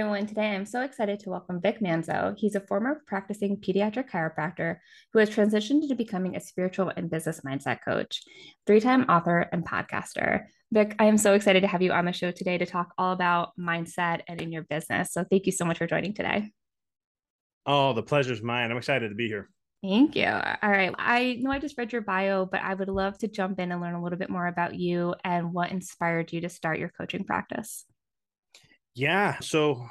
Everyone. Today I'm so excited to welcome Vic Manzo. He's a former practicing pediatric chiropractor who has transitioned into becoming a spiritual and business mindset coach, three time author, and podcaster. Vic, I am so excited to have you on the show today to talk all about mindset and in your business. So thank you so much for joining today. Oh, the pleasure's mine. I'm excited to be here. Thank you. All right. I know I just read your bio, but I would love to jump in and learn a little bit more about you and what inspired you to start your coaching practice. Yeah. So,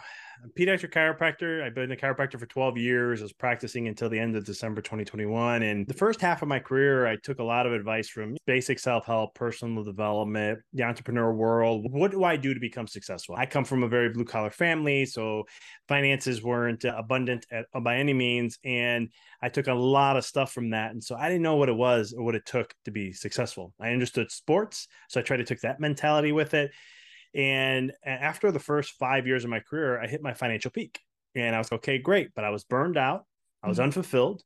pediatric chiropractor. I've been a chiropractor for 12 years. I was practicing until the end of December 2021. And the first half of my career, I took a lot of advice from basic self help, personal development, the entrepreneur world. What do I do to become successful? I come from a very blue collar family. So, finances weren't abundant at, by any means. And I took a lot of stuff from that. And so I didn't know what it was or what it took to be successful. I understood sports. So I tried to take that mentality with it. And after the first five years of my career, I hit my financial peak. And I was okay, great. But I was burned out. I was mm-hmm. unfulfilled.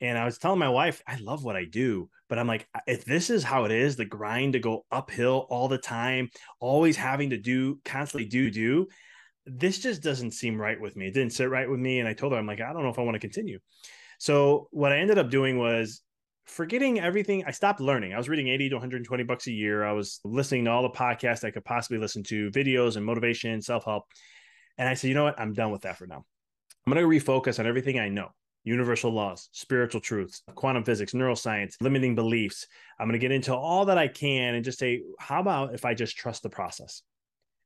And I was telling my wife, I love what I do, but I'm like, if this is how it is, the grind to go uphill all the time, always having to do, constantly do, do, this just doesn't seem right with me. It didn't sit right with me. And I told her, I'm like, I don't know if I want to continue. So what I ended up doing was forgetting everything. I stopped learning. I was reading 80 to 120 bucks a year. I was listening to all the podcasts I could possibly listen to, videos and motivation, self help. And I said, you know what? I'm done with that for now. I'm going to refocus on everything I know universal laws, spiritual truths, quantum physics, neuroscience, limiting beliefs. I'm going to get into all that I can and just say, how about if I just trust the process?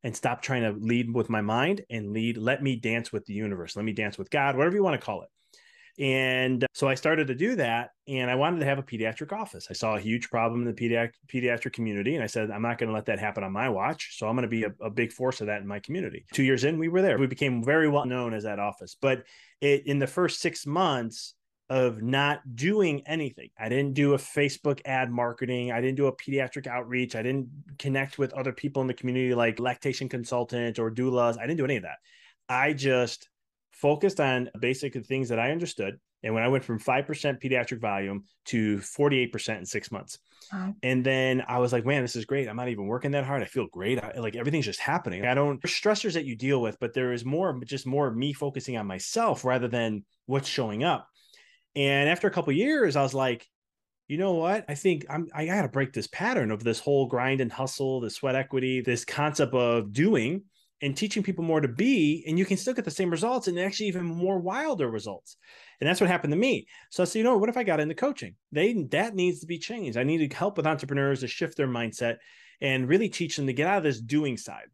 and stop trying to lead with my mind and lead let me dance with the universe let me dance with god whatever you want to call it and uh, so I started to do that and I wanted to have a pediatric office. I saw a huge problem in the pediatric pediatric community and I said, I'm not going to let that happen on my watch. So I'm going to be a, a, big force of that in my community. Two years in, we were there. We became very well known as that office. But it, in the first six months, of not doing anything. I didn't do a Facebook ad marketing. I didn't do a pediatric outreach. I didn't connect with other people in the community like lactation consultant or doulas. I didn't do any of that. I just focused on basic things that I understood. And when I went from 5% pediatric volume to 48% in six months. Wow. And then I was like, man, this is great. I'm not even working that hard. I feel great. I, like everything's just happening. I don't stressors that you deal with, but there is more, just more me focusing on myself rather than what's showing up. And after a couple years, I was like, you know what? I think I'm I gotta break this pattern of this whole grind and hustle, the sweat equity, this concept of doing and teaching people more to be, and you can still get the same results and actually even more wilder results. And that's what happened to me. So I said, you know, what if I got into coaching? They that needs to be changed. I need to help with entrepreneurs to shift their mindset and really teach them to get out of this doing side.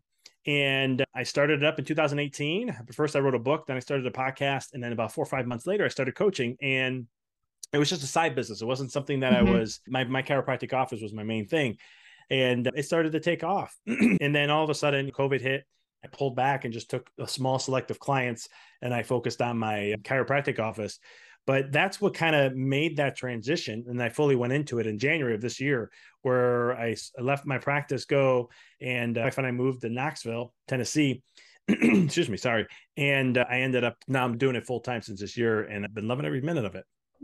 And I started it up in 2018. First, I wrote a book, then I started a podcast, and then about four or five months later, I started coaching. And it was just a side business. It wasn't something that mm-hmm. I was my my chiropractic office was my main thing, and it started to take off. and then all of a sudden, COVID hit I pulled back and just took a small select of clients and I focused on my chiropractic office. But that's what kind of made that transition. And I fully went into it in January of this year, where I left my practice go and uh, I moved to Knoxville, Tennessee. Excuse me, sorry. And uh, I ended up now I'm doing it full time since this year and I've been loving every minute of it.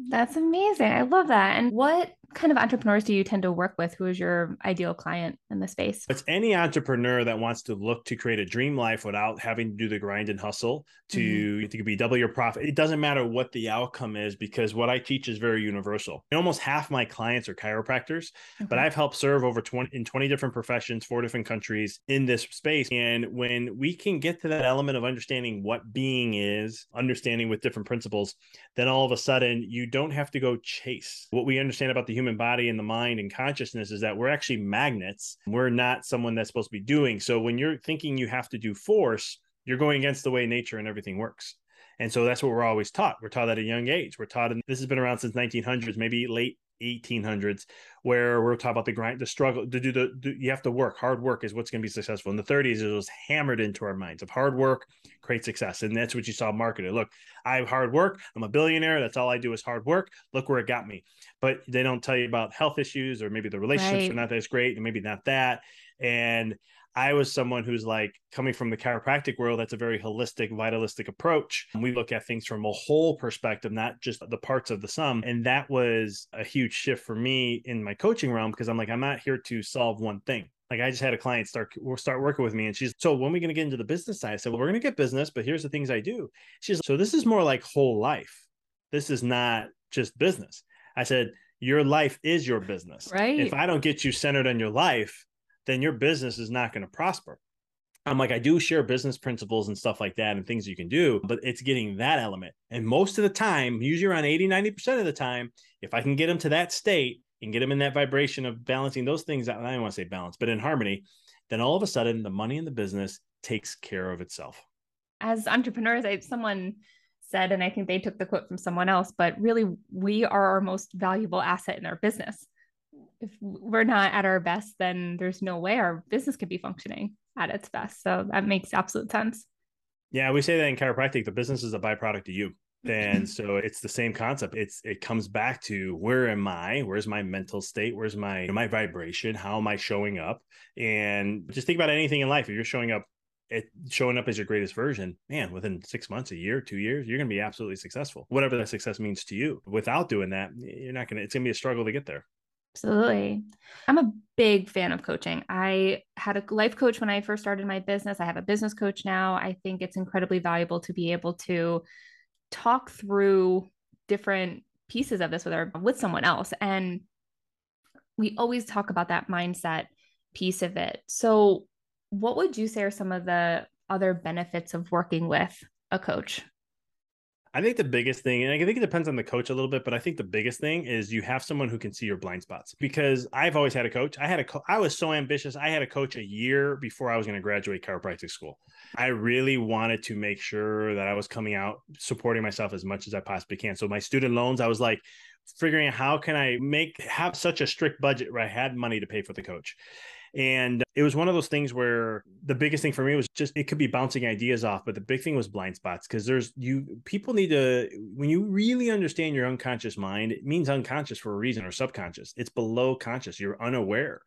That's amazing. I love that. And what kind of entrepreneurs do you tend to work with? Who is your ideal client in the space? It's any entrepreneur that wants to look to create a dream life without having to do the grind and hustle to mm-hmm. to be double your profit. It doesn't matter what the outcome is because what I teach is very universal. And almost half my clients are chiropractors, okay. but I've helped serve over 20 in 20 different professions, four different countries in this space. And when we can get to that element of understanding what being is, understanding with different principles, then all of a sudden you don't have to go chase. What we understand about the human body and the mind and consciousness is that we're actually magnets. We're not someone that's supposed to be doing. So when you're thinking you have to do force, you're going against the way nature and everything works. And so that's what we're always taught. We're taught at a young age. We're taught, and this has been around since 1900s, maybe late 1800s where we're talking about the grind the struggle to do the do, you have to work. Hard work is what's going to be successful. In the 30s it was hammered into our minds of hard work create success and that's what you saw marketed. Look i have hard work i'm a billionaire that's all i do is hard work. Look where it got me. But they don't tell you about health issues or maybe the relationships right. are not as great and maybe not that. And I was someone who's like coming from the chiropractic world, that's a very holistic, vitalistic approach. And we look at things from a whole perspective, not just the parts of the sum. And that was a huge shift for me in my coaching realm because I'm like, I'm not here to solve one thing. Like I just had a client start start working with me, and she's so when are we going to get into the business side? I said, well, we're going to get business, but here's the things I do. She's so this is more like whole life. This is not just business. I said, your life is your business. Right. If I don't get you centered on your life, then your business is not going to prosper. I'm like, I do share business principles and stuff like that and things you can do, but it's getting that element. And most of the time, usually around 80, 90% of the time, if I can get them to that state and get them in that vibration of balancing those things, I don't want to say balance, but in harmony, then all of a sudden the money in the business takes care of itself. As entrepreneurs, I someone said, and I think they took the quote from someone else, but really we are our most valuable asset in our business if we're not at our best, then there's no way our business could be functioning at its best. So that makes absolute sense. Yeah, we say that in chiropractic, the business is a byproduct of you. And so it's the same concept. It's it comes back to where am I? Where's my mental state? Where's my my vibration? How am I showing up? And just think about anything in life. If you're showing up it showing up as your greatest version, man, within six months, a year, two years, you're going to be absolutely successful. Whatever that success means to you. Without doing that, you're not going to. It's going to be a struggle to get there. Absolutely. I'm a big fan of coaching. I had a life coach when I first started my business. I have a business coach now. I think it's incredibly valuable to be able to talk through different pieces of this with our, with someone else. And we always talk about that mindset piece of it. So, what would you say are some of the other benefits of working with a coach? I think the biggest thing, and I think it depends on the coach a little bit, but I think the biggest thing is you have someone who can see your blind spots. Because I've always had a coach. I had a, co- I was so ambitious. I had a coach a year before I was going to graduate chiropractic school. I really wanted to make sure that I was coming out supporting myself as much as I possibly can. So my student loans, I was like figuring out how can I make have such a strict budget where I had money to pay for the coach. And it was one of those things where the biggest thing for me was just it could be bouncing ideas off, but the big thing was blind spots because there's you people need to when you really understand your unconscious mind, it means unconscious for a reason or subconscious. It's below conscious, you're unaware.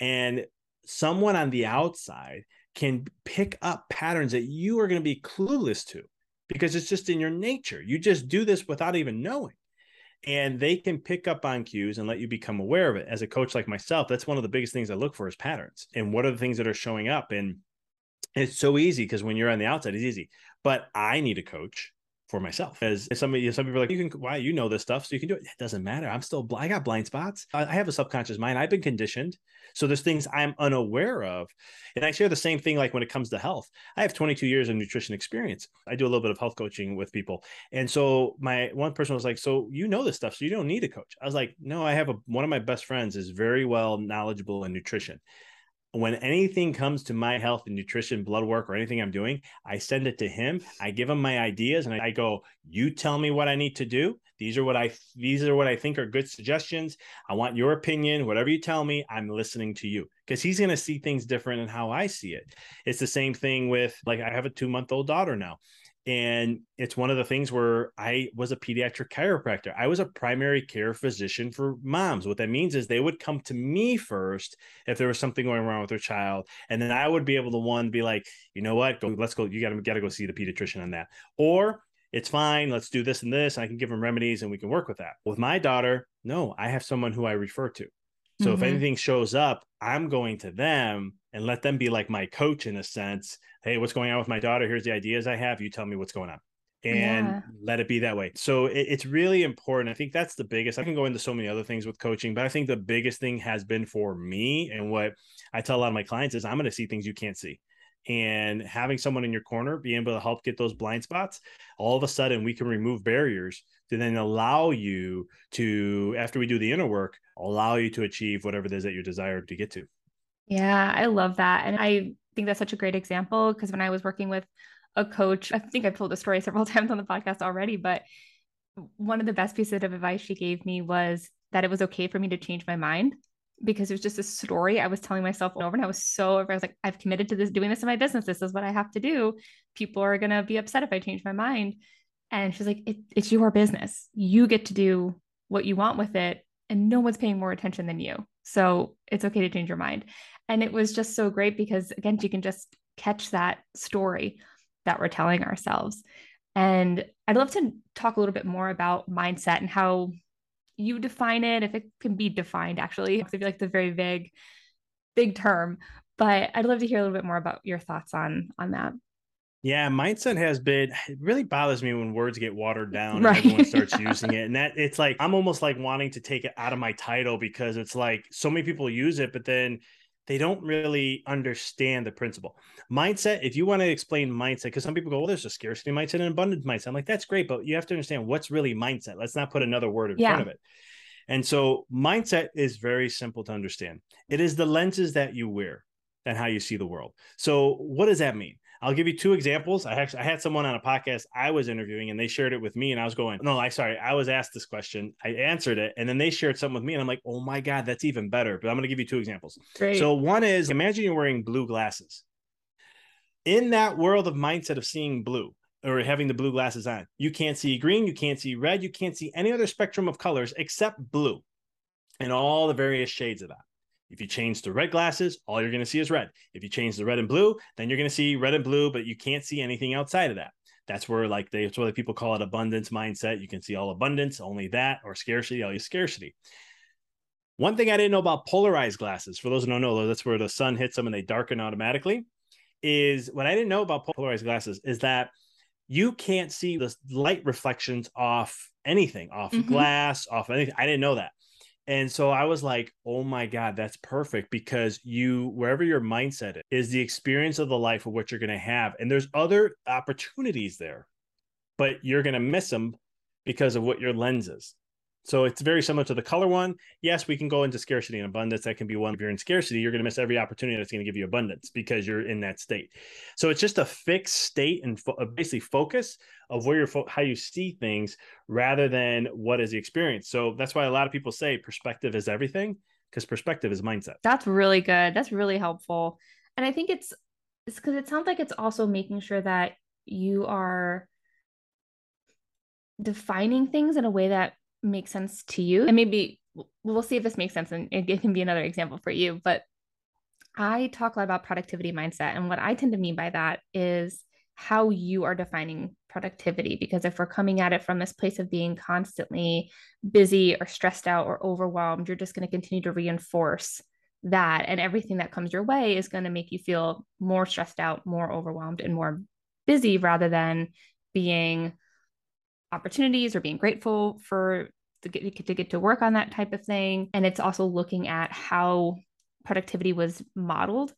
And someone on the outside can pick up patterns that you are going to be clueless to because it's just in your nature. You just do this without even knowing and they can pick up on cues and let you become aware of it. As a coach like myself that's one of the biggest things i look for is patterns. And what are the things that are showing up? And it's so easy because when you're on the outside it's easy. But i need a coach for myself. As somebody some people are like you can why you know this stuff so you can do it. It doesn't matter. I'm still i got blind spots. I have a subconscious mind. I've been conditioned. So there's things i'm unaware of. And i share the same thing like when it comes to health. I have 22 years of nutrition experience. I do a little bit of health coaching with people. And so my one person was like so you know this stuff so you don't need a coach. I was like no i have a one of my best friends is very well knowledgeable in nutrition when anything comes to my health and nutrition, blood work, or anything I'm doing, I send it to him. I give him my ideas and I go, you tell me what I need to do. These are what I these are what I think are good suggestions. I want your opinion. Whatever you tell me, I'm listening to you because he's going to see things different than how I see it. It's the same thing with like I have a 2-month-old daughter now. And it's one of the things where I was a pediatric chiropractor. I was a primary care physician for moms. What that means is they would come to me first if there was something going wrong with their child. And then I would be able to one be like, you know what, go, let's go. You gotta gotta go see the pediatrician on that. Or it's fine, let's do this and this. And I can give them remedies and we can work with that. With my daughter, no, I have someone who I refer to. So mm-hmm. if anything shows up, I'm going to them and let them be like my coach in a sense. Hey, what's going on with my daughter? Here's the ideas I have. You tell me what's going on and yeah. let it be that way. So it, it's really important. I think that's the biggest. I can go into so many other things with coaching, but I think the biggest thing has been for me and what I tell a lot of my clients is I'm going to see things you can't see. And having someone in your corner, be able to help get those blind spots, all of a sudden we can remove barriers to then allow you to, after we do the inner work, allow you to achieve whatever it is that you're desired to get to. Yeah, I love that. And I think that's such a great example because when I was working with a coach, I think I've told the story several times on the podcast already, but one of the best pieces of advice she gave me was that it was okay for me to change my mind because it was just a story I was telling myself over and I was so I was like, I've committed to this, doing this in my business. This is what I have to do. People are gonna be upset if I change my mind. And she's like, it, it's your business. You get to do what you want with it, and no one's paying more attention than you. So it's okay to change your mind. And it was just so great because again, you can just catch that story that we're telling ourselves. And I'd love to talk a little bit more about mindset and how you define it, if it can be defined actually. I feel like it's a very vague, big term, but I'd love to hear a little bit more about your thoughts on on that. Yeah, mindset has been it really bothers me when words get watered down right. and everyone starts using it. And that it's like I'm almost like wanting to take it out of my title because it's like so many people use it, but then they don't really understand the principle. Mindset, if you want to explain mindset, because some people go, well, there's a scarcity mindset and abundance mindset. I'm like, that's great, but you have to understand what's really mindset. Let's not put another word in yeah. front of it. And so mindset is very simple to understand. It is the lenses that you wear and how you see the world. So what does that mean? I'll give you two examples. I actually I had someone on a podcast I was interviewing and they shared it with me and I was going, no, I sorry, I was asked this question. I answered it and then they shared something with me and I'm like, oh my God, that's even better. But I'm going to give you two examples. Great. So one is imagine you're wearing blue glasses. In that world of mindset of seeing blue or having the blue glasses on, you can't see green, you can't see red, you can't see any other spectrum of colors except blue and all the various shades of that. If you change to red glasses, all you're going to see is red. If you change the red and blue, then you're going to see red and blue, but you can't see anything outside of that. That's where like they, that's why people call it abundance mindset. You can see all abundance, only that, or scarcity, all you scarcity. One thing I didn't know about polarized glasses, for those who don't know, though, that's where the sun hits them and they darken automatically. Is what I didn't know about polarized glasses is that you can't see the light reflections off anything, off mm-hmm. glass, off anything. I didn't know that. And so I was like, oh my God, that's perfect because you, wherever your mindset is, is the experience of the life of what you're going to have. And there's other opportunities there, but you're going to miss them because of what your lens is. So it's very similar to the color one. Yes, we can go into scarcity and abundance. That can be one. If you're in scarcity, you're going to miss every opportunity that's going to give you abundance because you're in that state. So it's just a fixed state and fo- basically focus of where you're fo- how you see things rather than what is the experience. So that's why a lot of people say perspective is everything because perspective is mindset. That's really good. That's really helpful. And I think it's it's because it sounds like it's also making sure that you are defining things in a way that make sense to you. And maybe we'll see if this makes sense and it can be another example for you. But I talk a lot about productivity mindset. And what I tend to mean by that is how you are defining productivity. Because if we're coming at it from this place of being constantly busy or stressed out or overwhelmed, you're just going to continue to reinforce that. And everything that comes your way is going to make you feel more stressed out, more overwhelmed, and more busy rather than being opportunities or being grateful for to get, to get to work on that type of thing. And it's also looking at how productivity was modeled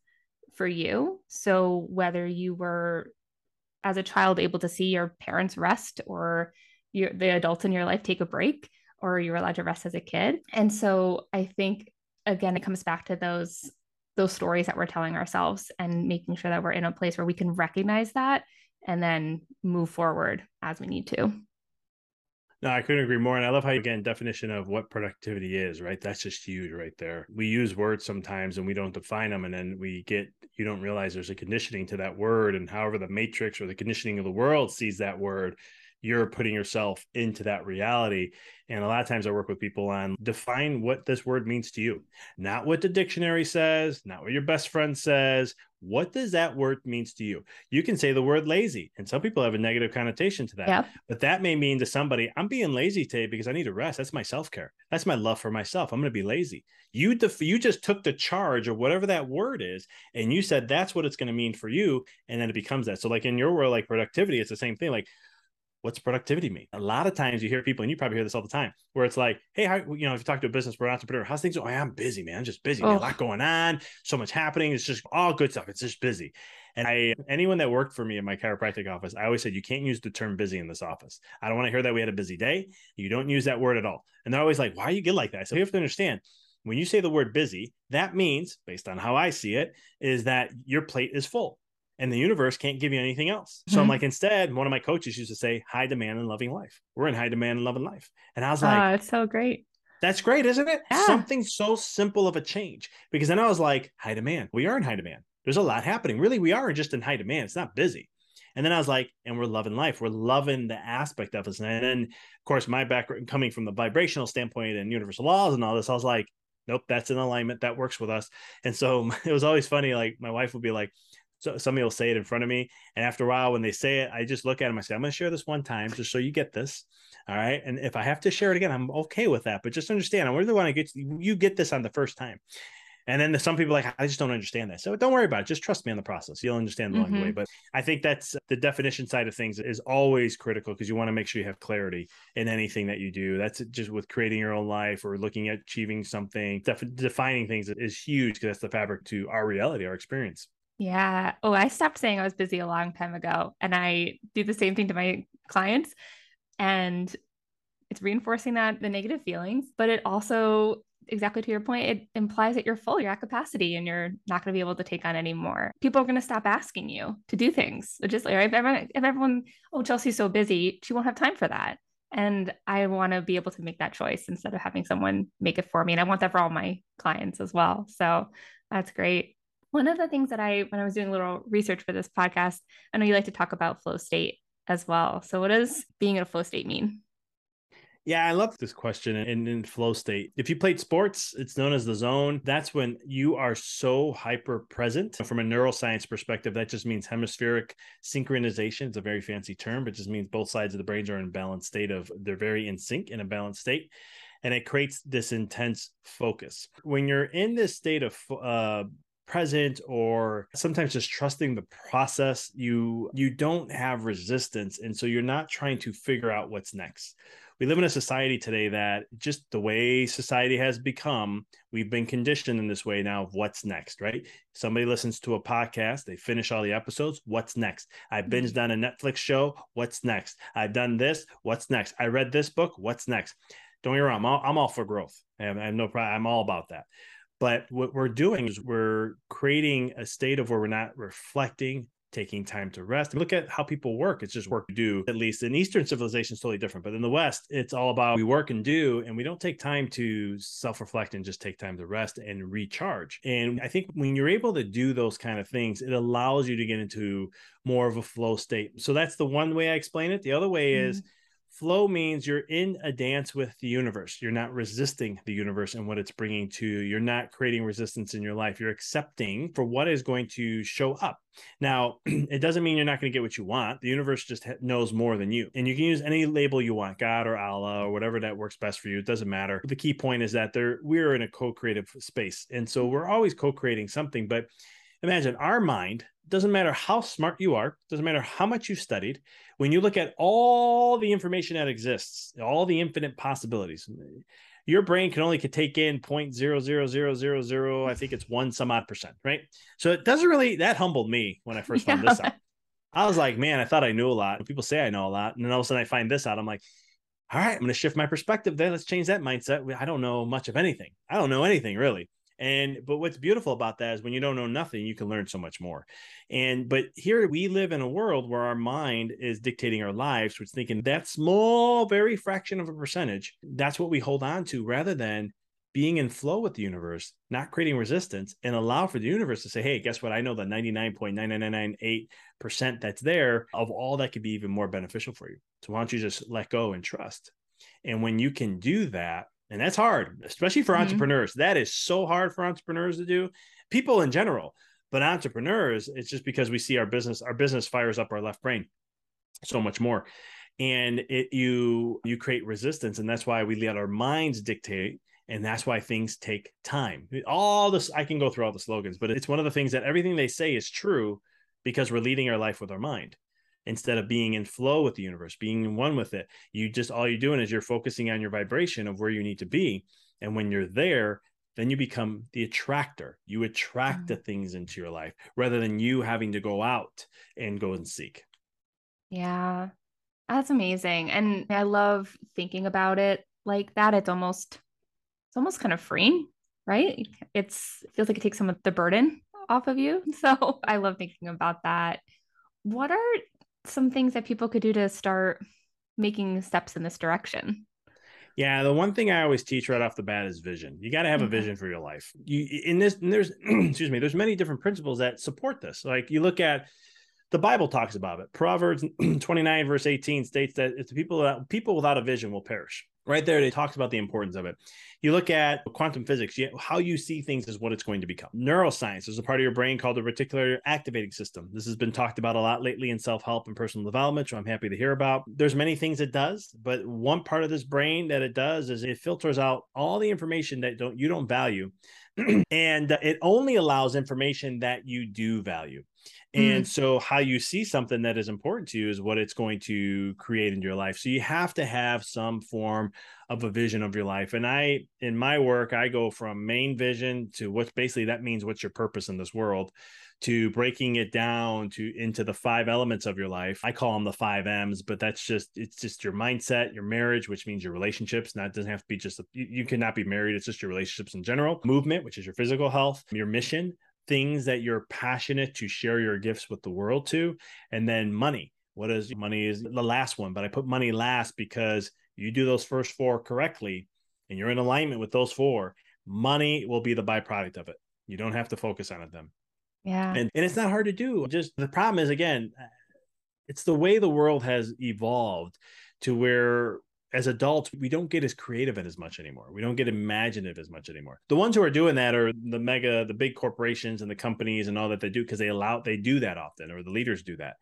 for you. So whether you were as a child able to see your parents rest or your, the adults in your life take a break or you were allowed to rest as a kid. And so I think again it comes back to those those stories that we're telling ourselves and making sure that we're in a place where we can recognize that and then move forward as we need to. No, I couldn't agree more. And I love how, you again, definition of what productivity is, right? That's just huge right there. We use words sometimes and we don't define them. And then we get, you don't realize there's a conditioning to that word. And however the matrix or the conditioning of the world sees that word, you're putting yourself into that reality. And a lot of times I work with people on define what this word means to you, not what the dictionary says, not what your best friend says. What does that word means to you? You can say the word lazy, and some people have a negative connotation to that. Yeah. But that may mean to somebody, I'm being lazy today because I need to rest. That's my self care. That's my love for myself. I'm going to be lazy. You def- you just took the charge or whatever that word is, and you said that's what it's going to mean for you, and then it becomes that. So like in your world, like productivity, it's the same thing. Like what's productivity mean? A lot of times you hear people, and you probably hear this all the time, where it's like, hey, how, you know, if you talk to a business or entrepreneur, how's things? Oh, I'm busy, man. I'm just busy. Oh. a lot going on, so much happening. It's just all good stuff. It's just busy. And I, anyone that worked for me in my chiropractic office, I always said, you can't use the term busy in this office. I don't want to hear that we had a busy day. You don't use that word at all. And they're always like, why are you get like that? So you have to understand when you say the word busy, that means, based on how I see it, is that your plate is full and the universe can't give you anything else. So mm-hmm. I'm like, instead, one of my coaches used to say, high demand and loving life. We're in high demand and loving life. And I was like, oh, it's so great. That's great, isn't it? Yeah. Something so simple of a change. Because then I was like, high demand. We are in high demand. There's a lot happening. Really, we are just in high demand. It's not busy. And then I was like, and we're loving life. We're loving the aspect of us. And then, of course, my background coming from the vibrational standpoint and universal laws and all this, I was like, nope, that's in alignment. That works with us. And so it was always funny. Like my wife would be like, so somebody will say it in front of me. And after a while, when they say it, I just look at them. I say, I'm going to share this one time just so you get this. All right. And if I have to share it again, I'm okay with that. But just understand, I really want to get you get this on the first time. And then some people like, I just don't understand that. So don't worry about it. Just trust me on the process. You'll understand along mm-hmm. the way. But I think that's the definition side of things is always critical because you want to make sure you have clarity in anything that you do. That's just with creating your own life or looking at achieving something. Def- defining things is huge because that's the fabric to our reality, our experience. Yeah. Oh, I stopped saying I was busy a long time ago. And I do the same thing to my clients. And it's reinforcing that the negative feelings, but it also exactly to your point, it implies that you're full, you're at capacity, and you're not going to be able to take on any more. People are going to stop asking you to do things. just like if everyone, if everyone, oh, Chelsey's so busy, she won't have time for that. And I want to be able to make that choice instead of having someone make it for me. And I want that for all my clients as well. So that's great. One of the things that I, when I was doing a little research for this podcast, I know you like to talk about flow state as well. So, what does being in a flow state mean? Yeah, I love this question in, in flow state. If you played sports, it's known as the zone. That's when you are so hyper present. From a neuroscience perspective, that just means hemispheric synchronization. It's a very fancy term, but just means both sides of the brains are in a balanced state of they're very in sync in a balanced state. And it creates this intense focus. When you're in this state of uh, present or sometimes just trusting the process you you don't have resistance and so you're not trying to figure out what's next we live in a society today that just the way society has become, we've been conditioned in this way now of what's next, right? Somebody listens to a podcast, they finish all the episodes. What's next? I mm-hmm. binged on a Netflix show. What's next? I've done this. What's next? I read this book. What's next? Don't get me wrong. I'm all, I'm all for growth. I have, I have no problem. I'm all about that. But what we're doing is we're creating a state of where we're not reflecting, taking time to rest. Look at how people work. It's just work to do. At least in Eastern civilization, is totally different. But in the West, it's all about we work and do, and we don't take time to self reflect and just take time to rest and recharge. And I think when you're able to do those kind of things, it allows you to get into more of a flow state. So that's the one way I explain it. The other way mm-hmm. is flow means you're in a dance with the universe. You're not resisting the universe and what it's bringing to you. You're not creating resistance in your life. You're accepting for what is going to show up. Now, it doesn't mean you're not going to get what you want. The universe just knows more than you. And you can use any label you want, God or Allah or whatever that works best for you. It doesn't matter. The key point is that there we're in a co-creative space. And so we're always co-creating something, but imagine our mind doesn't matter how smart you are, doesn't matter how much you've studied, when you look at all the information that exists, all the infinite possibilities, your brain can only take in 0.00000, I think it's one some odd percent, right? So it doesn't really, that humbled me when I first found yeah. this out. I was like, man, I thought I knew a lot. People say I know a lot. And then all of a sudden I find this out. I'm like, all right, I'm going to shift my perspective there. Let's change that mindset. I don't know much of anything. I don't know anything really. And but what's beautiful about that is when you don't know nothing, you can learn so much more. And but here we live in a world where our mind is dictating our lives, which thinking that small, very fraction of a percentage, that's what we hold on to rather than being in flow with the universe, not creating resistance, and allow for the universe to say, hey, guess what? I know the 99.9998% that's there of all that could be even more beneficial for you. So why don't you just let go and trust? And when you can do that, and that's hard, especially for mm-hmm. entrepreneurs. That is so hard for entrepreneurs to do. People in general, but entrepreneurs, it's just because we see our business, our business fires up our left brain so much more. And it you you create resistance, and that's why we let our minds dictate and that's why things take time. All this I can go through all the slogans, but it's one of the things that everything they say is true because we're leading our life with our mind instead of being in flow with the universe, being in one with it. You just all you're doing is you're focusing on your vibration of where you need to be. And when you're there, then you become the attractor. You attract mm-hmm. the things into your life rather than you having to go out and go and seek. Yeah. That's amazing. And I love thinking about it like that. It's almost it's almost kind of freeing, right? It's it feels like it takes some of the burden off of you. So I love thinking about that. What are some things that people could do to start making steps in this direction? Yeah, the one thing I always teach right off the bat is vision. You got to have mm-hmm. a vision for your life. You in this and there's excuse me, there's many different principles that support this. Like you look at the Bible talks about it. Proverbs 29 verse 18 states that it's the people that people without a vision will perish right there it talks about the importance of it. You look at quantum physics how you see things is what it's going to become. Neuroscience is a part of your brain called the reticular activating system. This has been talked about a lot lately in self-help and personal development so i'm happy to hear about. There's many things it does but one part of this brain that it does is it filters out all the information that don't you don't value. And it only allows information that you do value and mm. so how you see something that is important to you is what it's going to create in your life. So you have to have some form of a vision of your life. And I in my work, I go from main vision to what's basically that means what's your purpose in this world to breaking it down to into the five elements of your life. I call them the five M's, but that's just it's just your mindset, your marriage, which means your relationships. Not doesn't have to be just a, you, you cannot be married. It's just your relationships in general. Movement, which is your physical health, your mission, things that you're passionate to share your gifts with the world to and then money. What is money is the last one but i put money last because you do those first four correctly and you're in alignment with those four money will be the byproduct of it. You don't have to focus on it then yeah. And, and it's not hard to do. Just the problem is again it's the way the world has evolved to where as adults, we don't get as creative and as much anymore. We don't get imaginative as much anymore. The ones who are doing that are the mega, the big corporations and the companies and all that they do because they allow they do that often, or the leaders do that.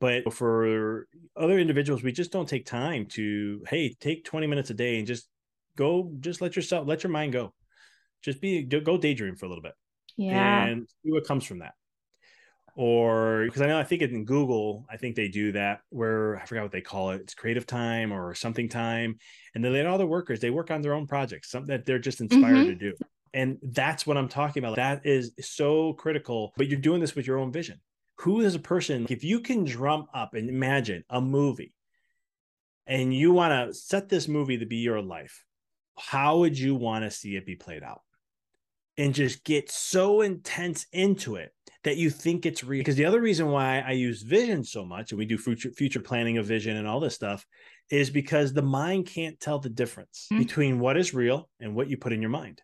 But for other individuals, we just don't take time to, hey, take 20 minutes a day and just go, just let yourself, let your mind go. Just be, go daydream for a little bit. Yeah. And see what comes from that or because I know I think in Google, I think they do that where I forgot what they call it. It's creative time or something time. And then let all the workers, they work on their own projects, something that they're just inspired mm-hmm. to do. And that's what I'm talking about. That is so critical. But you're doing this with your own vision. Who is a person, if you can drum up and imagine a movie and you want to set this movie to be your life, how would you want to see it be played out? And just get so intense into it that you think it's real. Because the other reason why I use vision so much, and we do future future planning of vision and all this stuff, is because the mind can't tell the difference mm-hmm. between what is real and what you put in your mind.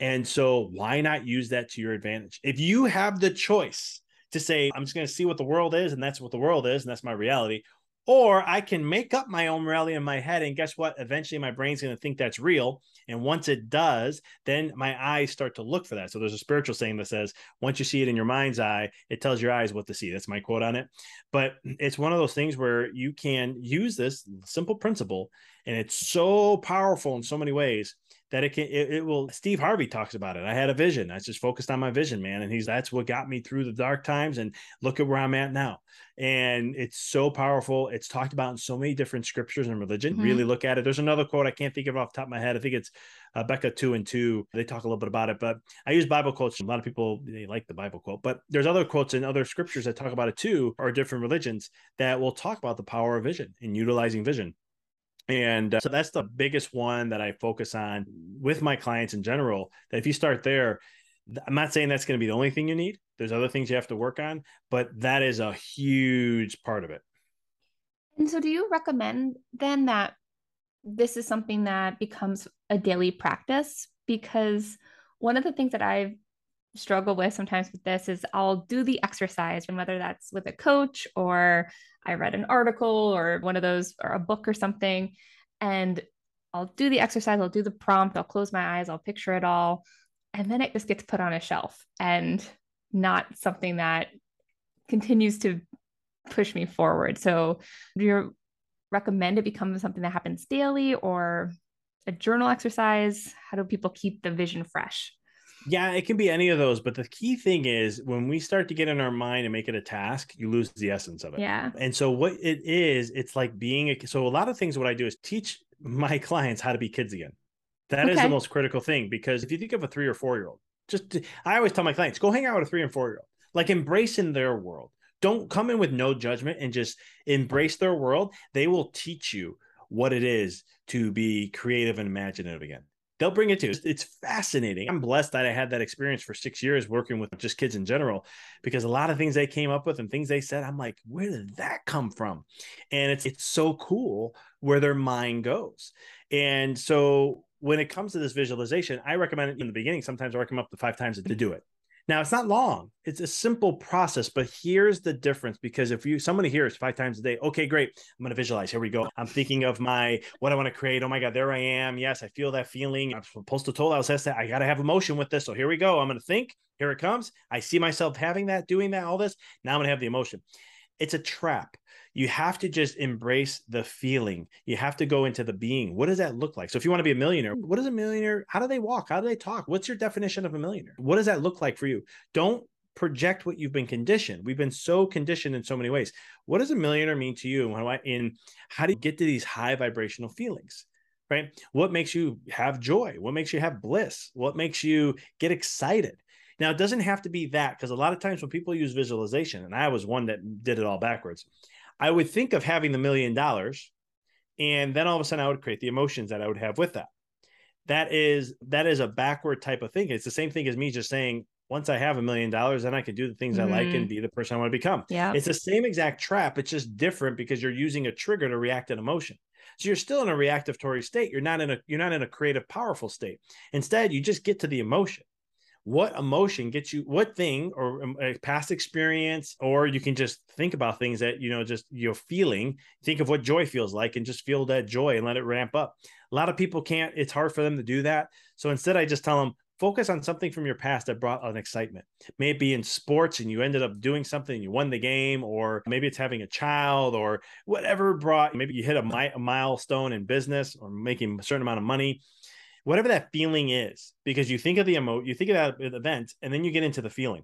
And so why not use that to your advantage? If you have the choice to say, I'm just going to see what the world is, and that's what the world is, and that's my reality, or I can make up my own reality in my head. And guess what? Eventually, my brain's going to think that's real. And once it does, then my eyes start to look for that. So there's a spiritual saying that says, once you see it in your mind's eye, it tells your eyes what to see. That's my quote on it. But it's one of those things where you can use this simple principle, and it's so powerful in so many ways that it can it, it, will steve harvey talks about it. I had a vision. I just focused on my vision man. And he's that's what got me through the dark times and look at where i'm at now. And it's so powerful. It's talked about in so many different scriptures and religion. Mm-hmm. really look at it. There's another quote i can't think of off the top of my head. I think it's uh, Habakkuk 2 and 2 they talk a little bit about it but i use bible quotes. A lot of people they like the bible quote but there's other quotes in other scriptures that talk about it too or different religions that will talk about the power of vision and utilizing vision and uh, so that's the biggest one that I focus on with my clients in general. That if you start there, I'm not saying that's going to be the only thing you need. There's other things you have to work on, but that is a huge part of it. And so, do you recommend then that this is something that becomes a daily practice? Because one of the things that I've struggle with sometimes with this is I'll do the exercise, and whether that's with a coach or I read an article or one of those or a book or something, and I'll do the exercise, I'll do the prompt, I'll close my eyes, I'll picture it all, and then it just gets put on a shelf and not something that continues to push me forward. So, do you recommend it become something that happens daily or a journal exercise? How do people keep the vision fresh? Yeah, it can be any of those. But the key thing is when we start to get in our mind and make it a task, you lose the essence of it. Yeah. And so what it is, it's like being a so a lot of things what I do is teach my clients how to be kids again. That okay. is the most critical thing because if you think of a three or four year old, just I always tell my clients, go hang out with a three and four year old, like embrace in their world. Don't come in with no judgment and just embrace their world. They will teach you what it is to be creative and imaginative again they'll bring it to you. It's fascinating. I'm blessed that I had that experience for six years working with just kids in general, because a lot of things they came up with and things they said, I'm like, where did that come from? And it's it's so cool where their mind goes. And so when it comes to this visualization, I recommend it in the beginning. Sometimes I recommend up to five times to do it. Now it's not long. It's a simple process, but here's the difference because if you somebody hears five times a day, okay, great. I'm to visualize. Here we go. I'm thinking of my what I want to create. Oh my God, there I am. Yes, I feel that feeling. I'm supposed to told I was that I got to have emotion with this. So here we go. I'm to think. Here it comes. I see myself having that, doing that, all this. Now I'm to have the emotion. It's a trap you have to just embrace the feeling. You have to go into the being. What does that look like? So if you want to be a millionaire, what is a millionaire? How do they walk? How do they talk? What's your definition of a millionaire? What does that look like for you? Don't project what you've been conditioned. We've been so conditioned in so many ways. What does a millionaire mean to you? And how do you get to these high vibrational feelings? Right? What makes you have joy? What makes you have bliss? What makes you get excited? Now, it doesn't have to be that because a lot of times when people use visualization, and I was one that did it all backwards, I would think of having the million dollars, and then all of a sudden I would create the emotions that I would have with that. That is that is a backward type of thing. It's the same thing as me just saying, once I have a million dollars, then I can do the things mm-hmm. I like and mm-hmm. be the person I want to become. Yeah. It's the same exact trap. It's just different because you're using a trigger to react an emotion. So you're still in a reactivatory state. You're not in a you're not in a creative, powerful state. Instead, you just get to the emotion what emotion gets you what thing or um, a past experience or you can just think about things that you know just you're feeling. Think of what joy feels like and just feel that joy and let it ramp up. A lot of people can't it's hard for them to do that. So instead i just tell them focus on something from your past that brought an excitement. Maybe in sports and you ended up doing something you won the game or maybe it's having a child or whatever brought maybe you hit a, mi- a milestone in business or making a certain amount of money whatever that feeling is, because you think of the emo, you think of that event, and then you get into the feeling.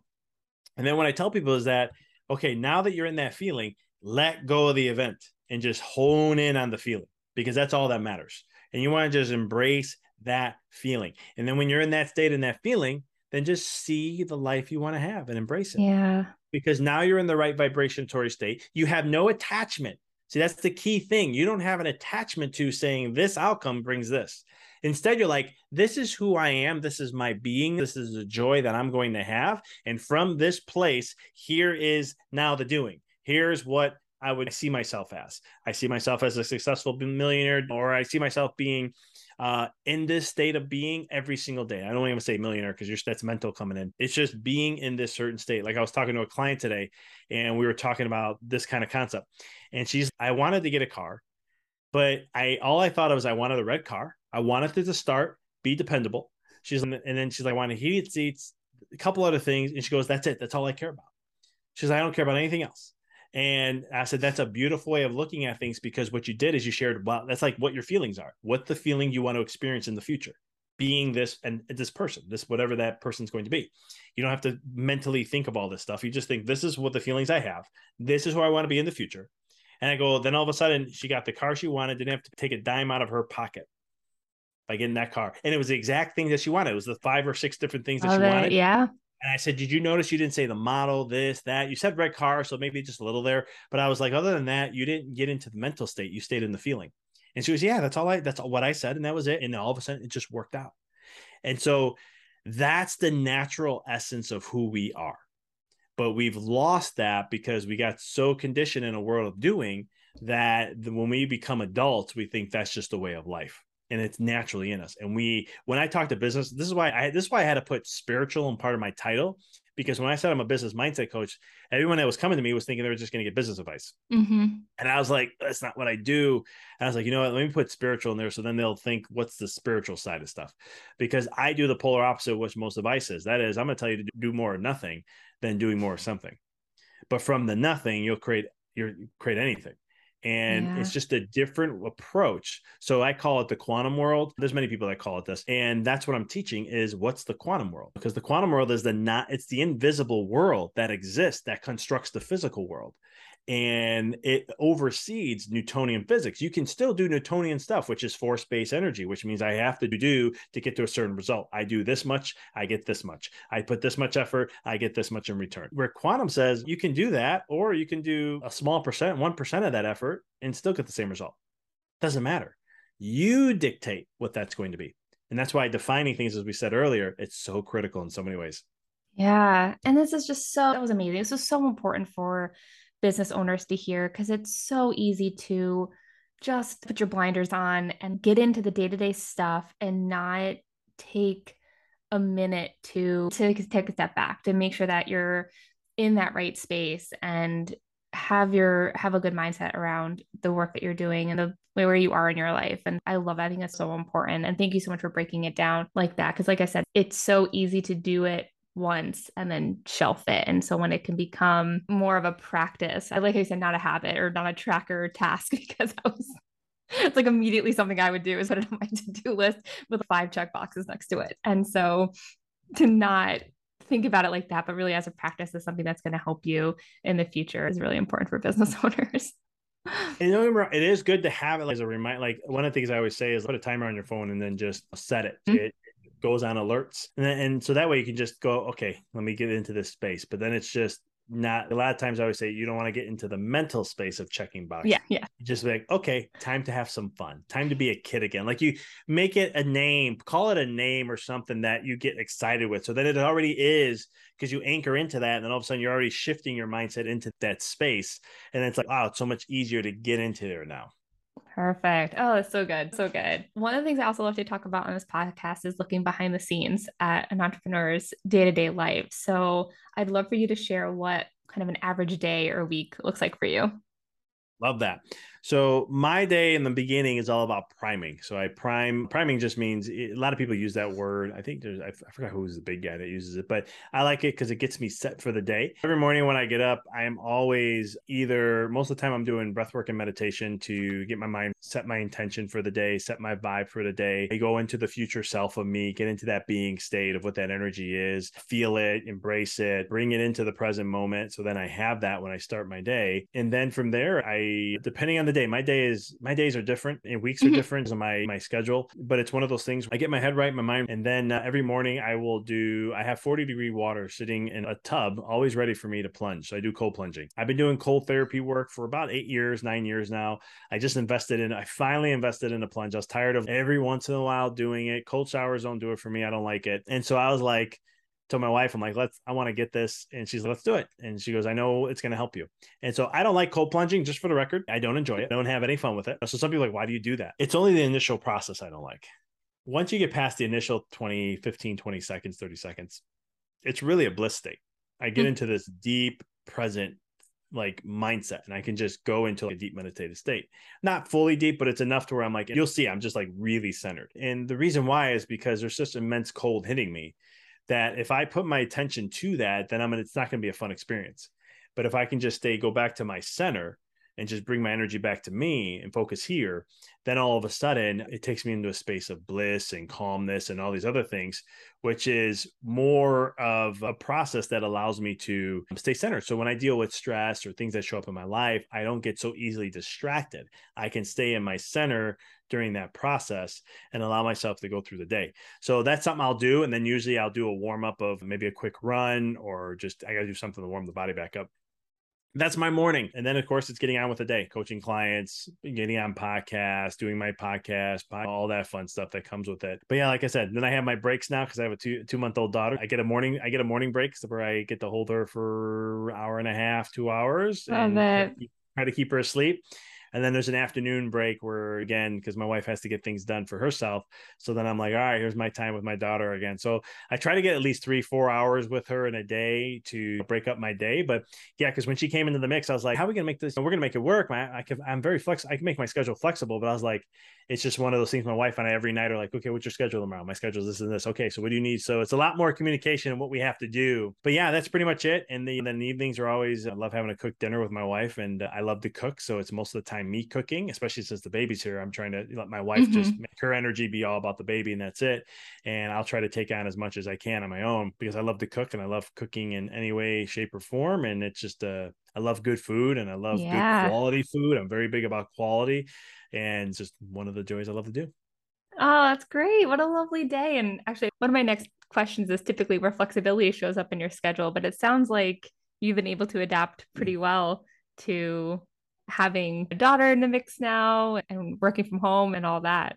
And then what I tell people is that, okay, now that you're in that feeling, let go of the event and just hone in on the feeling because that's all that matters. And you want to just embrace that feeling. And then when you're in that state and that feeling, then just see the life you want to have and embrace it. Yeah. Because now you're in the right vibratory state. You have no attachment. See, that's the key thing. You don't have an attachment to saying this outcome brings this. Instead, you're like, this is who I am. This is my being. This is the joy that I'm going to have. And from this place, here is now the doing. Here's what I would see myself as. I see myself as a successful millionaire, or I see myself being uh, in this state of being every single day. I don't even say millionaire because that's mental coming in. It's just being in this certain state. Like I was talking to a client today, and we were talking about this kind of concept, and she's, I wanted to get a car, but I all I thought of was I wanted a red car. I wanted it to start, be dependable. She's and then she's like, I want heated seats, a couple other things. And she goes, That's it. That's all I care about. She's like, I don't care about anything else. And I said, That's a beautiful way of looking at things because what you did is you shared, well, that's like what your feelings are, what the feeling you want to experience in the future, being this and this person, this whatever that person's going to be. You don't have to mentally think of all this stuff. You just think, This is what the feelings I have. This is who I want to be in the future. And I go, then all of a sudden she got the car she wanted, didn't have to take a dime out of her pocket by getting that car. And it was the exact thing that she wanted. It was the five or six different things that she wanted. Yeah. And I said, Did you notice you didn't say the model, this, that? You said red car, so maybe just a little there. But I was like, other than that, you didn't get into the mental state. You stayed in the feeling. And she was, Yeah, that's all I that's all what I said. And that was it. And all of a sudden it just worked out. And so that's the natural essence of who we are. But we've lost that because we got so conditioned in a world of doing that when we become adults, we think that's just a way of life and it's naturally in us. And we, when I talk to business, this is why I, this is why I had to put spiritual in part of my title, because when I said I'm a business mindset coach, everyone that was coming to me was thinking they were just going to get business advice. Mm-hmm. And I was like, that's not what I do. And I was like, you know what? Let me put spiritual in there. So then they'll think, what's the spiritual side of stuff? Because I do the polar opposite of what most advice is. That is, I'm going to tell you to do more of nothing than doing more of something. But from the nothing, you'll create, you create anything and yeah. it's just a different approach. So i call it the quantum world. There's many people that call it this and that's what i'm teaching is what's the quantum world? Because the quantum world is the not it's the invisible world that exists that constructs the physical world and it oversees Newtonian physics. You can still do Newtonian stuff, which is force based energy, which means I have to do to get to a certain result. I do this much, I get this much. I put this much effort, I get this much in return. Where quantum says you can do that, or you can do a small percent, 1% of that effort, and still get the same result. Doesn't matter. You dictate what that's going to be. And that's why defining things, as we said earlier, it's so critical in so many ways. Yeah. And this is just so, that was amazing. This was so important for business owners to hear because it's so easy to just put your blinders on and get into the day to day stuff and not take a minute to, to take a step back to make sure that you're in that right space and have your have a good mindset around the work that you're doing and the way where you are in your life. And i love that. I think that's so important. And thank you so much for breaking it down like that because like i said it's so easy to do it once and then shelf it and so when it can become more of a practice i like you said not a habit or not a tracker task because i was it's like immediately something i would do is put it on my to-do list with five check boxes next to it and so to not think about it like that, but really as a practice is something that's going to help you in the future is really important for business owners. And remember, it is good to have it as a reminder. Like one of the things I always say is put a timer on your phone and then just set it. Mm-hmm. It goes on alerts, and, then, and so that way you can just go, okay, let me get into this space. But then it's just not a lot of times I always say you don't want to get into the mental space of checking boxes. Yeah, yeah. Just like, okay, time to have some fun, time to be a kid again. Like you make it a name, call it a name or something that you get excited with, so that it already is because you anchor into that, and then all of a sudden you're already shifting your mindset into that space, and it's like, wow, it's so much easier to get into there now. Perfect. Oh, that's so good. So good. One of the things I also love to talk about on this podcast is looking behind the scenes at an entrepreneur's day to day life. So I'd love for you to share what kind of an average day or week looks like for you. Love that. So my day in the beginning is all about priming. So I prime. Priming just means eh, a lot of people use that word. I think there's I, forgot who's the big guy that uses it, but I like it because it gets me set for the day. Every morning when I get up, I am always either most of the time I'm doing breath work and meditation to get my mind set my intention for the day, set my vibe for the day. I go into the future self of me, get into that being state of what that energy is, feel it, embrace it, bring it into the present moment. So then I have that when I start my day, and then from there, I depending on the day. My day is my days are different and weeks are mm-hmm. different on my my schedule, but it's one of those things. I get my head right, my mind, and then uh, every morning I will do. I have 40 degree water sitting in a tub, always ready for me to plunge. So I do cold plunging. I've been doing cold therapy work for about eight years, nine years now. I just invested in. I finally invested in a plunge. I was tired of every once in a while doing it. Cold showers don't do it for me. I don't like it, and so I was like told my wife, I'm like, let's, I want to get this. And she's like, let's do it. And she goes, I know it's going to help you. And so I don't like cold plunging, just for the record. I don't enjoy it. I don't have any fun with it. So some people like, why do you do that? It's only the initial process I don't like. Once you get past the initial 20, 15, 20 seconds, 30 seconds, it's really a bliss state. I get mm-hmm. into this deep present like mindset and I can just go into a deep meditative state. Not fully deep, but it's enough to where I'm like, you'll see, I'm just like really centered. And the reason why is because there's just immense cold hitting me that if I put my attention to that, then I'm gonna, it's not going to be a fun experience. But if I can just stay, go back to my center and just bring my energy back to me and focus here, then all of a sudden it takes me into a space of bliss and calmness and all these other things, which is more of a process that allows me to stay centered. So when I deal with stress or things that show up in my life, I don't get so easily distracted. I can stay in my center during that process and allow myself to go through the day. So that's something I'll do. And then usually I'll do a warm up of maybe a quick run or just I got to do something to warm the body back up that's my morning. And then, of course, it's getting on with the day, coaching clients, getting on podcasts, doing my podcast, all that fun stuff that comes with it. But yeah, like I said, then I have my breaks now because I have a two two month old daughter. I get a morning, I get a morning break where I get to hold her for hour and a half, two hours, Love and try to keep her asleep. And then there's an afternoon break where, again, because my wife has to get things done for herself. So then I'm like, all right, here's my time with my daughter again. So I try to get at least three, four hours with her in a day to break up my day. But yeah, because when she came into the mix, I was like, how are we to make this? We're to make it work. I can, I'm very flexible. I can make my schedule flexible. But I was like, it's just one of those things. My wife and I every night are like, okay, what's your schedule tomorrow? My schedule is this and this. Okay, so what do you need? So it's a lot more communication and what we have to do. But yeah, that's pretty much it. And, the, then the evenings are always, I love having a cook dinner with my wife, and I love to cook. So it's most of the time me cooking, especially since the baby's here. I'm trying to let my wife mm-hmm. just make her energy be all about the baby, and that's it. And I'll try to take on as much as I can on my own because I love to cook and I love cooking in any way, shape, or form. And it's just a, uh, I love good food and I love yeah. good quality food. I'm very big about quality and it's just one of the joys I love to do. Oh, that's great. What a lovely day. And actually, one of my next questions is typically where flexibility shows up in your schedule, but it sounds like you've been able to adapt hmm. pretty well to having a daughter in the mix now and working from home and all that.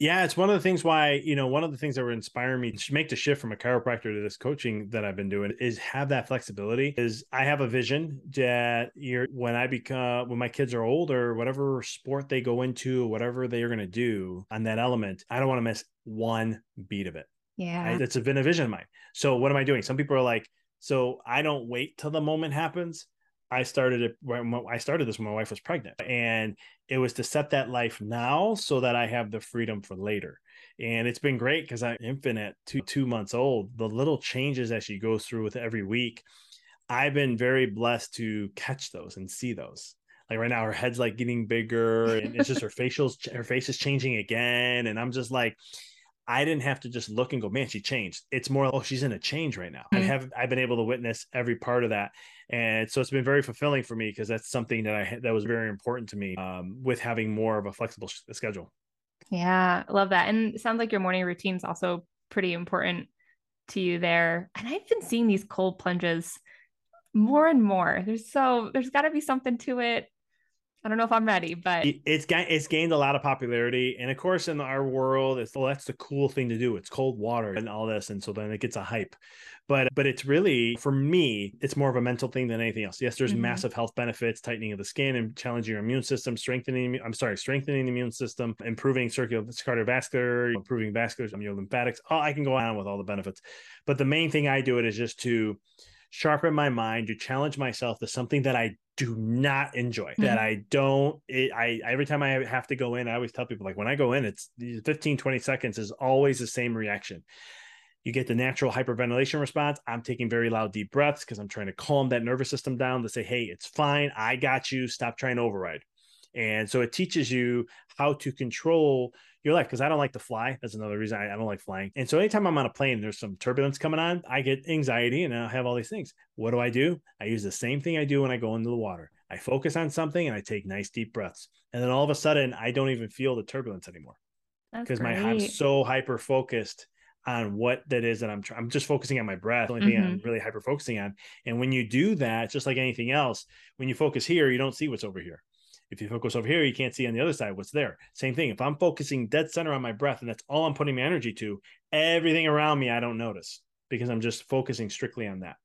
Yeah, it's one of the things why, you know, one of the things that were inspiring me to make the shift from a chiropractor to this coaching that I've been doing is have that flexibility. Is I have a vision that you're when I become when my kids are older, whatever sport they go into, whatever they are going to do on that element, I don't want to miss one beat of it. Yeah. It's been a vision of mine. So what am I doing? Some people are like, so I don't wait till the moment happens. I started it when I started this when my wife was pregnant, and it was to set that life now so that I have the freedom for later. And it's been great because I'm infant at two two months old. The little changes that she goes through with every week, I've been very blessed to catch those and see those. Like right now, her head's like getting bigger, and it's just her facials, her face is changing again, and I'm just like, I didn't have to just look and go, man, she changed. It's more, oh, she's in a change right now. Mm-hmm. I have, I've been able to witness every part of that, and so it's been very fulfilling for me because that's something that I that was very important to me um, with having more of a flexible sh- schedule. Yeah, I love that, and it sounds like your morning routine is also pretty important to you there. And I've been seeing these cold plunges more and more. There's so there's got to be something to it. I don't know if I'm ready, but it's it's gained a lot of popularity, and of course, in our world, it's well, that's the cool thing to do. It's cold water and all this, and so then it gets a hype. But but it's really for me, it's more of a mental thing than anything else. Yes, there's mm-hmm. massive health benefits, tightening of the skin and challenging your immune system, strengthening. I'm sorry, strengthening the immune system, improving circular cardiovascular, improving vascular, your lymphatics. Oh, I can go on with all the benefits, but the main thing I do it is just to sharpen my mind to challenge myself to something that I do not enjoy mm-hmm. that I don't it, I every time I have to go in I always tell people like when I go in it's 15 20 seconds is always the same reaction. You get the natural hyperventilation response. I'm taking very loud deep breaths because I'm trying to calm that nervous system down to say hey it's fine. I got you. Stop trying to override and so it teaches you how to control your life because I don't like to fly. That's another reason I, I, don't like flying. And so anytime I'm on a plane, there's some turbulence coming on, I get anxiety and I have all these things. What do I do? I use the same thing I do when I go into the water. I focus on something and I take nice deep breaths. And then all of a sudden, I don't even feel the turbulence anymore because my I'm so hyper focused on what that is that I'm trying. I'm just focusing on my breath. The only thing mm-hmm. I'm really hyper focusing on. And when you do that, just like anything else, when you focus here, you don't see what's over here. If you focus over here, you can't see on the other side what's there. Same thing. If I'm focusing dead center on my breath and that's all I'm putting my energy to, everything around me I don't notice because I'm just focusing strictly on that.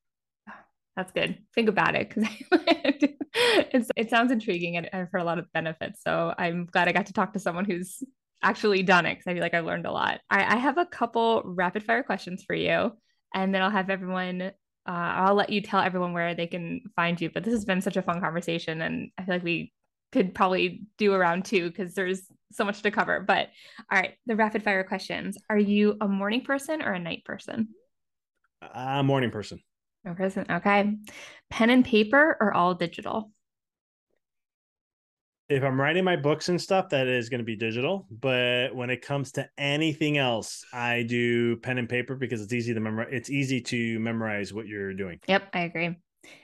That's good. Think about it because it sounds intriguing and I've heard a lot of benefits. So I'm glad I got to talk to someone who's actually done it because I feel like I've learned a lot. I, I have a couple rapid fire questions for you, and then I'll have everyone uh, I'll let you tell everyone where they can find you. But this has been such a fun conversation, and I feel like we could probably do around two because there's so much to cover. But all right, the rapid fire questions. Are you a morning person or a night person? A morning person. A person. Okay. Pen and paper or all digital? If I'm writing my books and stuff, that is going to be digital. But when it comes to anything else, I do pen and paper because it's easy to memorize. It's easy to memorize what you're doing. Yep, I agree.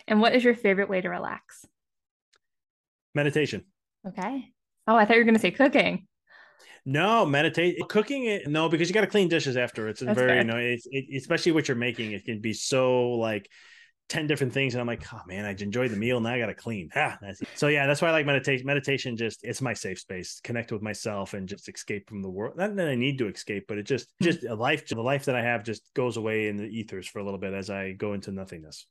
And what is your favorite way to relax? Meditation. Okay. Oh, I thought you were going to say cooking. No, meditate. Cooking it no because you got to clean dishes after. It's very fair. you know, it's it, especially what you're making. It can be so like ten different things, and I'm like, oh man, I enjoyed the meal. Now I got to clean. Ah, so yeah, that's why I like meditation. Meditation just it's my safe space. Connect with myself and just escape from the world. Not that I need to escape, but it just hmm. just a life. The life that I have just goes away in the ethers for a little bit as I go into nothingness.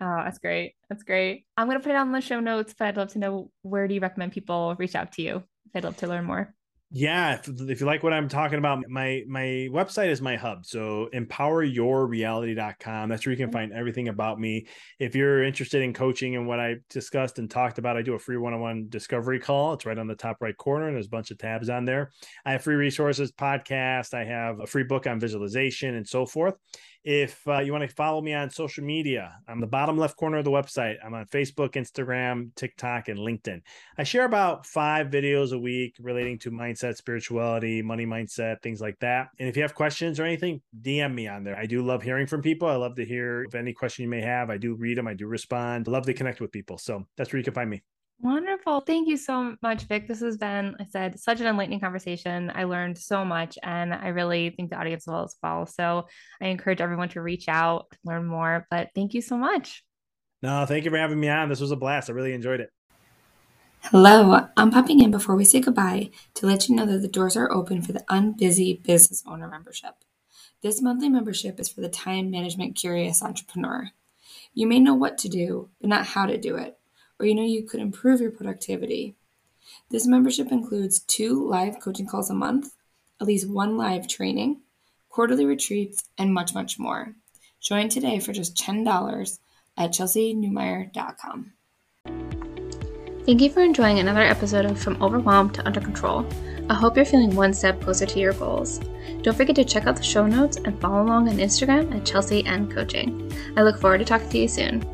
Oh, that's great. That's great. I'm going to put it on the show notes, but I'd love to know where do you recommend people reach out to you? I'd love to learn more. Yeah, if, if you like what I'm talking about, my my website is my hub. So empoweryourreality.com. That's where you can mm-hmm. find everything about me. If you're interested in coaching and what I discussed and talked about, I do a free one-on-one discovery call. It's right on the top right corner, and there's a bunch of tabs on there. I have free resources, podcast. I have a free book on visualization and so forth. If uh, you want to follow me on social media, I'm the bottom left corner of the website. I'm on Facebook, Instagram, TikTok, and LinkedIn. I share about five videos a week relating to mindset, spirituality, money mindset, things like that. And if you have questions or anything, DM me on there. I do love hearing from people. I love to hear if any question you may have. I do read them. I do respond. I love to connect with people. So that's where you can find me. Wonderful. Thank you so much, Vic. This has been, I said, such an enlightening conversation. I learned so much, and I really think the audience will as well. So I encourage everyone to reach out, learn more. But thank you so much. No, thank you for having me on. This was a blast. I really enjoyed it. Hello, I'm popping in before we say goodbye to let you know that the doors are open for the Unbusy Business Owner membership. This monthly membership is for the time management curious entrepreneur. You may know what to do, but not how to do it, or you know you could improve your productivity. This membership includes two live coaching calls a month, at least one live training, quarterly retreats, and much, much more. Join today for just $10 at chelseynewmyer.com. Thank you for enjoying another episode of From Overwhelmed to Under Control. I hope you're feeling one step closer to your goals. Don't forget to check out the show notes and follow along on Instagram at Chelsey N Coaching. I look forward to talking to you soon.